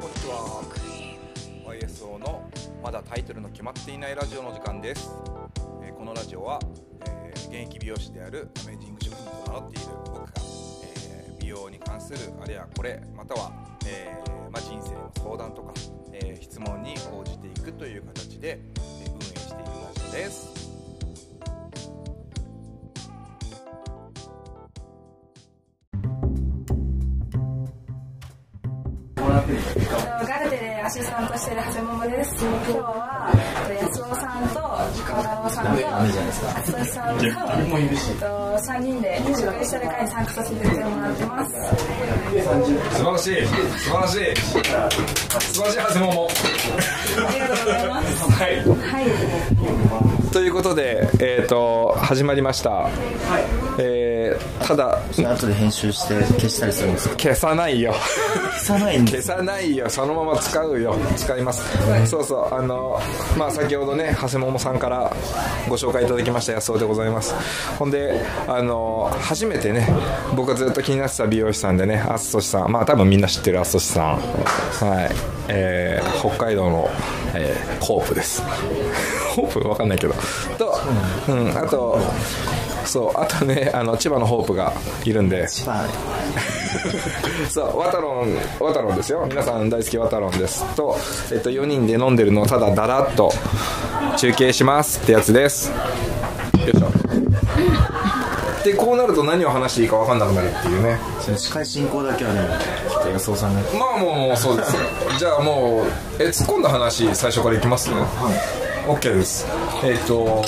こんにちは。YSO のまだタイトルの決まっていないラジオの時間です、えーこのラジオは、えー現役美容師であるアメージング職人と名乗っている僕が、えー美容に関するあれやこれまたは、えーまあ、人生の相談とか、えー質問に応じていくという形で、えー運営しているラジオです。ガルテでアシスタントしてる長谷桃です。今日は安尾さんと岡野さんと厚さんとえっと三人で紹介してる会に参加させてもらってます。素晴らしい。素晴らしい。素晴らしい。はずももありがとうござい。ます。はい。はい。とい。うことで、えー、と始まりました、えーただ後で編集して消したりするんですか？消さないよ。消さないんで消さないよ。そのまま使うよ。使います、そうそう。あのまあ先ほどね長谷桃さんからご紹介いただきました安尾でございます。ほんであの初めてね僕がずっと気になってた美容師さんでねあつとしさん。まあ多分みんな知ってるあつとしさん。はい。えー北海道の、えーホープです。ホープわかんないけど。と、うん、あとそう。あとねあの千葉のホープがいるんでまあそう、ワタロン、ワタロンですよ。皆さん大好きワタロンです。と、えっと、4人で飲んでるのをただだらっと中継しますってやつです。よいしょ。で、こうなると何を話していいか分かんなくなるっていうね。司会進行だけはねちょっと安尾さんがまあもうもうそうですよ。じゃあもう、え、突っ込んだ話最初からいきます？はい OK です。えっと、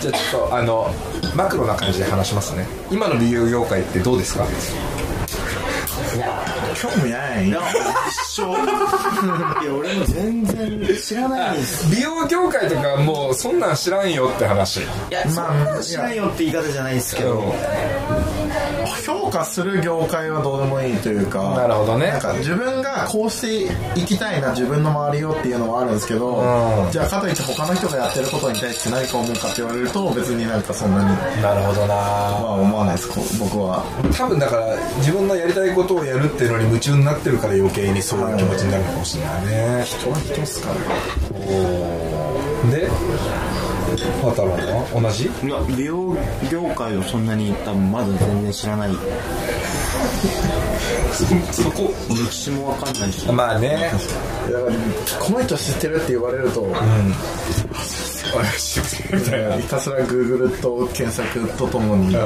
じゃあちょっとあの、マクロな感じで話しますね。今の美容業界ってどうですか？興味ない。一緒いや俺も全然知らないんです。美容業界とかもうそんなん知らんよって話。いやそんなん知らんよって言い方じゃないですけど。評価する業界はどうでもいいというかなるほどね。なんか自分がこうしていきたいな自分の周りをっていうのはあるんですけど、うん。じゃあかといって他の人がやってることに対して何か思うかって言われると別になんかそんなになるほどな。は思わないです僕は。多分だから自分のやりたいことをやるっていうのに夢中になってるから余計にそういう気持ちになるのかもしれないね。人は人っすから。で渡るは同じ？いや美容業界をそんなに多分まだ全然知らない。そこ。歴史もわかんないし。まあね。だからこの人知ってるって言われると、みたいなひたすら Google と検索とともに調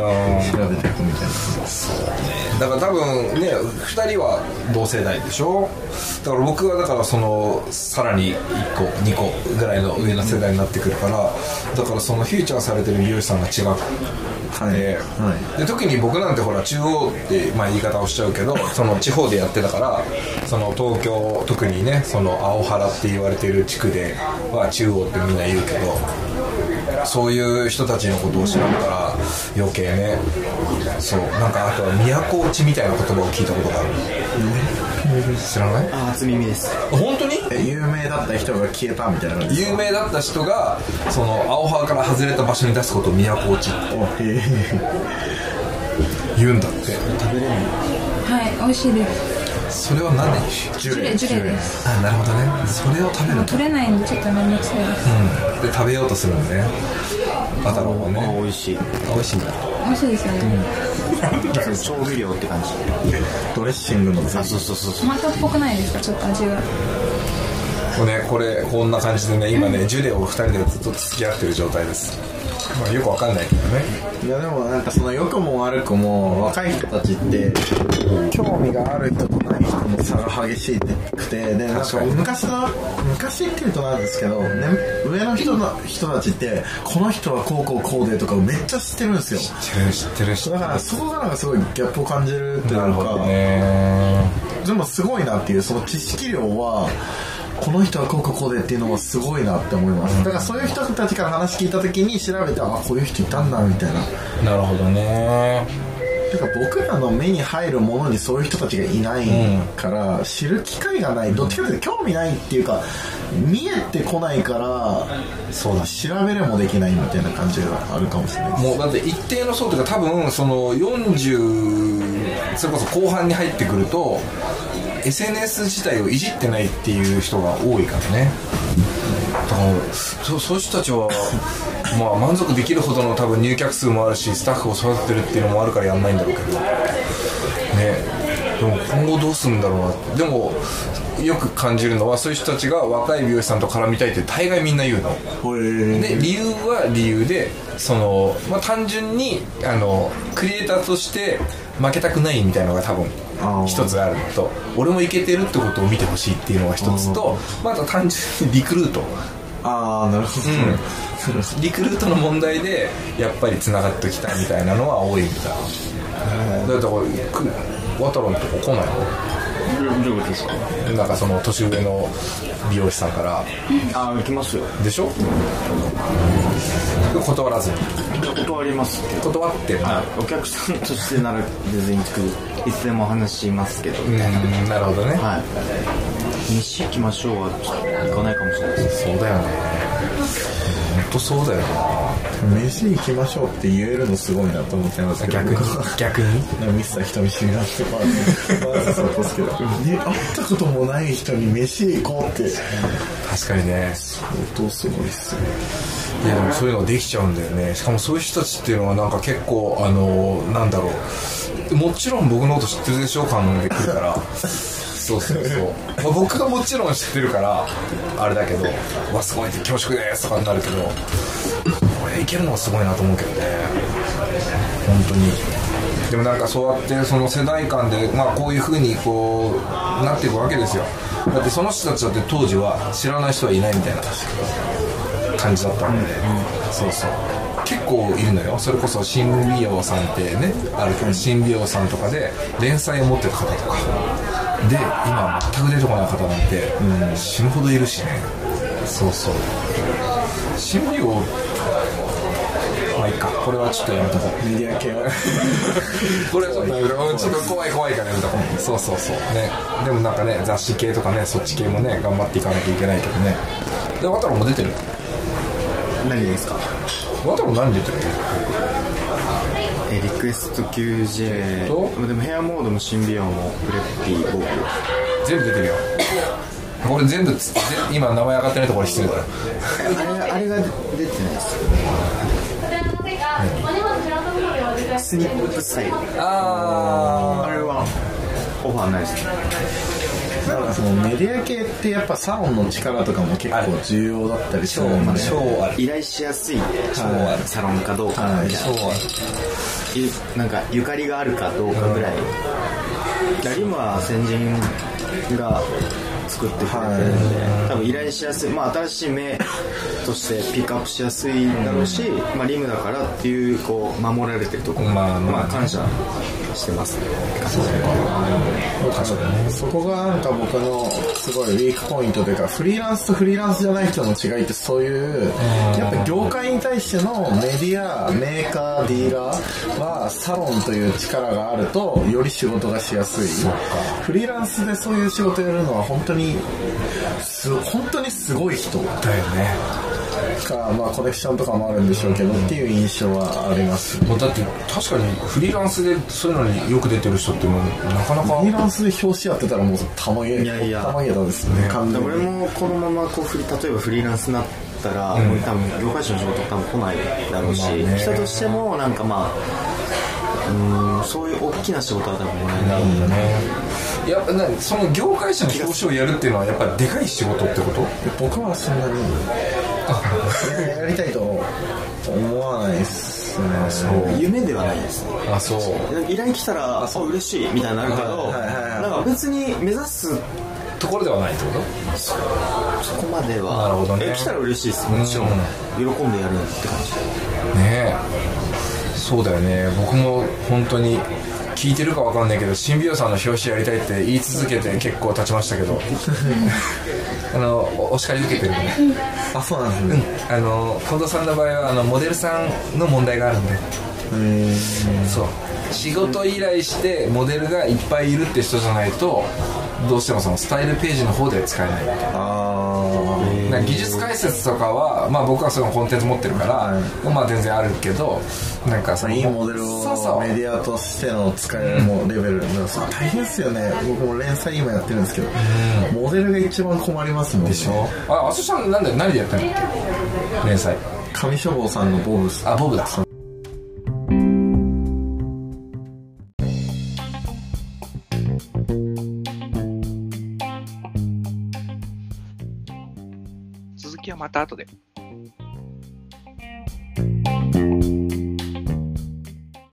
べていくみたいな。だから多分ね2人は同世代でしょ？だから僕はだからそのさらに1個2個ぐらいの上の世代になってくるからだからそのフューチャーされてる美容師さんが違はで特に僕なんてほら中央って、まあ、言い方をしちゃうけど その地方でやってたからその東京特にねその青原って言われてる地区では中央ってみんな言うけどそういう人たちのことを知らんから余計ねそうなんかあとは都落ちみたいな言葉を聞いたことがある知らない？あ初耳です。本当に？有名だった人が消えたみたいな感じ有名だった人がその青原から外れた場所に出すことを都落ちってえ。言うんだって。食べれないはい、美味しいです。それは何？ジュレジュレです。あなるほどね。それを食べると、取れないんでちょっとめんどくさいです。うん、で食べようとするんでねバタロンはあね美味しい。美味しいんだ。美味しいですよね。調味料って感じ。ドレッシングのあそうそうそうそう。トマトっぽくないですか？ちょっと味が。これねこれこんな感じでね今ねジュレを2人でずっと付き合ってる状態です、まあ、よくわかんないけどね。いやでもなんかその良くも悪くも若い人たちって興味がある人と差が激しいくてでなんか昔の昔っていうとなんですけど、ね、上の人の人たちってこの人はこうこうこうでとかめっちゃ知ってるんですよ。知ってる知ってる知ってだからそこがなんかすごいギャップを感じるっていうかるなるほどね。でもすごいなっていうその知識量はこの人はこうこうこうでっていうのはすごいなって思います。だからそういう人たちから話聞いた時に調べてあこういう人いたんだみたいな。なるほどねてか僕らの目に入るものにそういう人たちがいないから、知る機会がない。どっちかというと興味ないっていうか見えてこないからそうだ。調べれもできないみたいな感じがあるかもしれないもうだって一定の層というか多分その40それこそ後半に入ってくると SNS 自体をいじってないっていう人が多いからねそそういう人たちは まあ満足できるほどの多分入客数もあるしスタッフを育ててるっていうのもあるからやんないんだろうけど。ね。でも今後どうするんだろうなでもよく感じるのはそういう人たちが若い美容師さんと絡みたいって大概みんな言うの。で理由は理由でその、まあ、単純にあのクリエイターとして負けたくないみたいなのが多分一つあるのと。俺もいけてるってことを見てほしいっていうのが一つとまた単純にリクルートああなるほど、リクルートの問題でやっぱり繋がってきたみたいなのは多いみたいだってこれく渡るのとこ来ないの？どういうことですか？なんかその年上の美容師さんから。あ行きますよ。でしょ？断らず。に断ります断ってる。なはい。お客さんとしてなら全然いつでも話しますけど。うんなるほどね。はい。飯行きましょうは行かないかもしれないそうだよね。本当そうだよな飯行きましょうって言えるのすごいなと思ってますけど。逆に？逆に？ミスター人見知りなってまあまあそうです。けど、ね、会ったこともない人に飯行こうって。確かにね。相当すごいっすよ。いやでもそういうのができちゃうんだよね。しかもそういう人たちっていうのはなんか結構あのなんだろう。もちろん僕のこと知ってるでしょ？感でくるから。そうそうそう、まあ、僕がもちろん知ってるからあれだけど「わすごい恐縮です」とかになるけどこれいけるのがすごいなと思うけどね。本当に。でもなんかそうやってその世代間で、まあ、こういうふうにこうなっていくわけですよ。だってその人たちだって当時は知らない人はいないみたいな感じだったんで、そうそう。結構いるのよ。それこそ新美容さんってねあるけど新美容さんとかで連載を持ってる方とか。で今全く出てこない方なんて、うん死ぬほどいるしね。そうそう。新美容まあいいか。これはちょっとやめとこう。メディア系は。これはちょっとやめとこうちょっと怖い怖いからやめとこう。そうそうそう。ね。でもなんかね雑誌系とかねそっち系もね頑張っていかなきゃいけないけどね。で渡郎も出てる？何ですか？渡郎何出てる？えリクエスト QJ と？でもヘアモードも新美容もプレッピー僕全部出てるよ。これ全部今名前上がってないところ失礼だよ。あれあれが出てないですスニップスタイルああれはオファーないですね。なんかそのメディア系ってやっぱサロンの力とかも結構重要だったりするん。で依頼しやすいはいサロンかどう。かはいみたいななんかゆかりがあるかどうかぐらい、ラリムは先人が作ってくれてるんで、多分依頼しやすい、まあ、新しい目としてピックアップしやすいだろうし、まあ、リムだからっていうこう守られてるところ、まあまあ。感謝してます。ね。そこがなんか僕のすごいウィークポイントというかフリーランスとフリーランスじゃない人の違いってそういうやっぱ業界に対してのメディアメーカーディーラーはサロンという力があるとより仕事がしやすい。フリーランスでそういう仕事やるのは本当にす本当にすごい人。だよね。か、まあ、コネクションとかもあるんでしょうけどっていう印象はあります。もうだって確かにフリーランスでそういうのによく出てる人ってもうなかなか。フリーランスで表紙やってたらもうたまげいやいや。たまげたですね。完全に。俺もこのままこう例えばフリーランスになったら、もう多分業界人の仕事多分来ないだろうし、まあね。人としてもなんかまあうーんそういう大きな仕事は多分もらえな。いねやっぱなその業界者の表紙をやるっていうのはやっぱりでかい仕事ってこと？僕はそんなにややりたいと思わないですね。そう。夢ではないですね。あそう。依頼来たらあ嬉しいみたいになるけどはいはいはいなんか別に目指すところではないってこと？そこまでは。なるほどね。え来たら嬉しいです。もちろん喜んでやるって感じねえ。そうだよね。僕も本当に聞いてるかわかんないけど新美容さんの表紙やりたいって言い続けて結構経ちましたけど。あのおお叱り受けてるんで。あそうなんですね。あの近藤さんの場合はあのモデルさんの問題があるんで。うんそう。仕事依頼してモデルがいっぱいいるって人じゃないとどうしてもそのスタイルページの方では使えないみたいな。技術解説とかは、まあ、僕はそのコンテンツ持ってるから、まあ全然あるけどなんかそのあいいモデルをメディアとしての使えるレベルだからさ大変ですよね。僕も連載今やってるんですけどモデルが一番困りますもんね。でしょ？ああそさんなんで何でやってんの？連載。上書房さんのボブスあボブだた後で。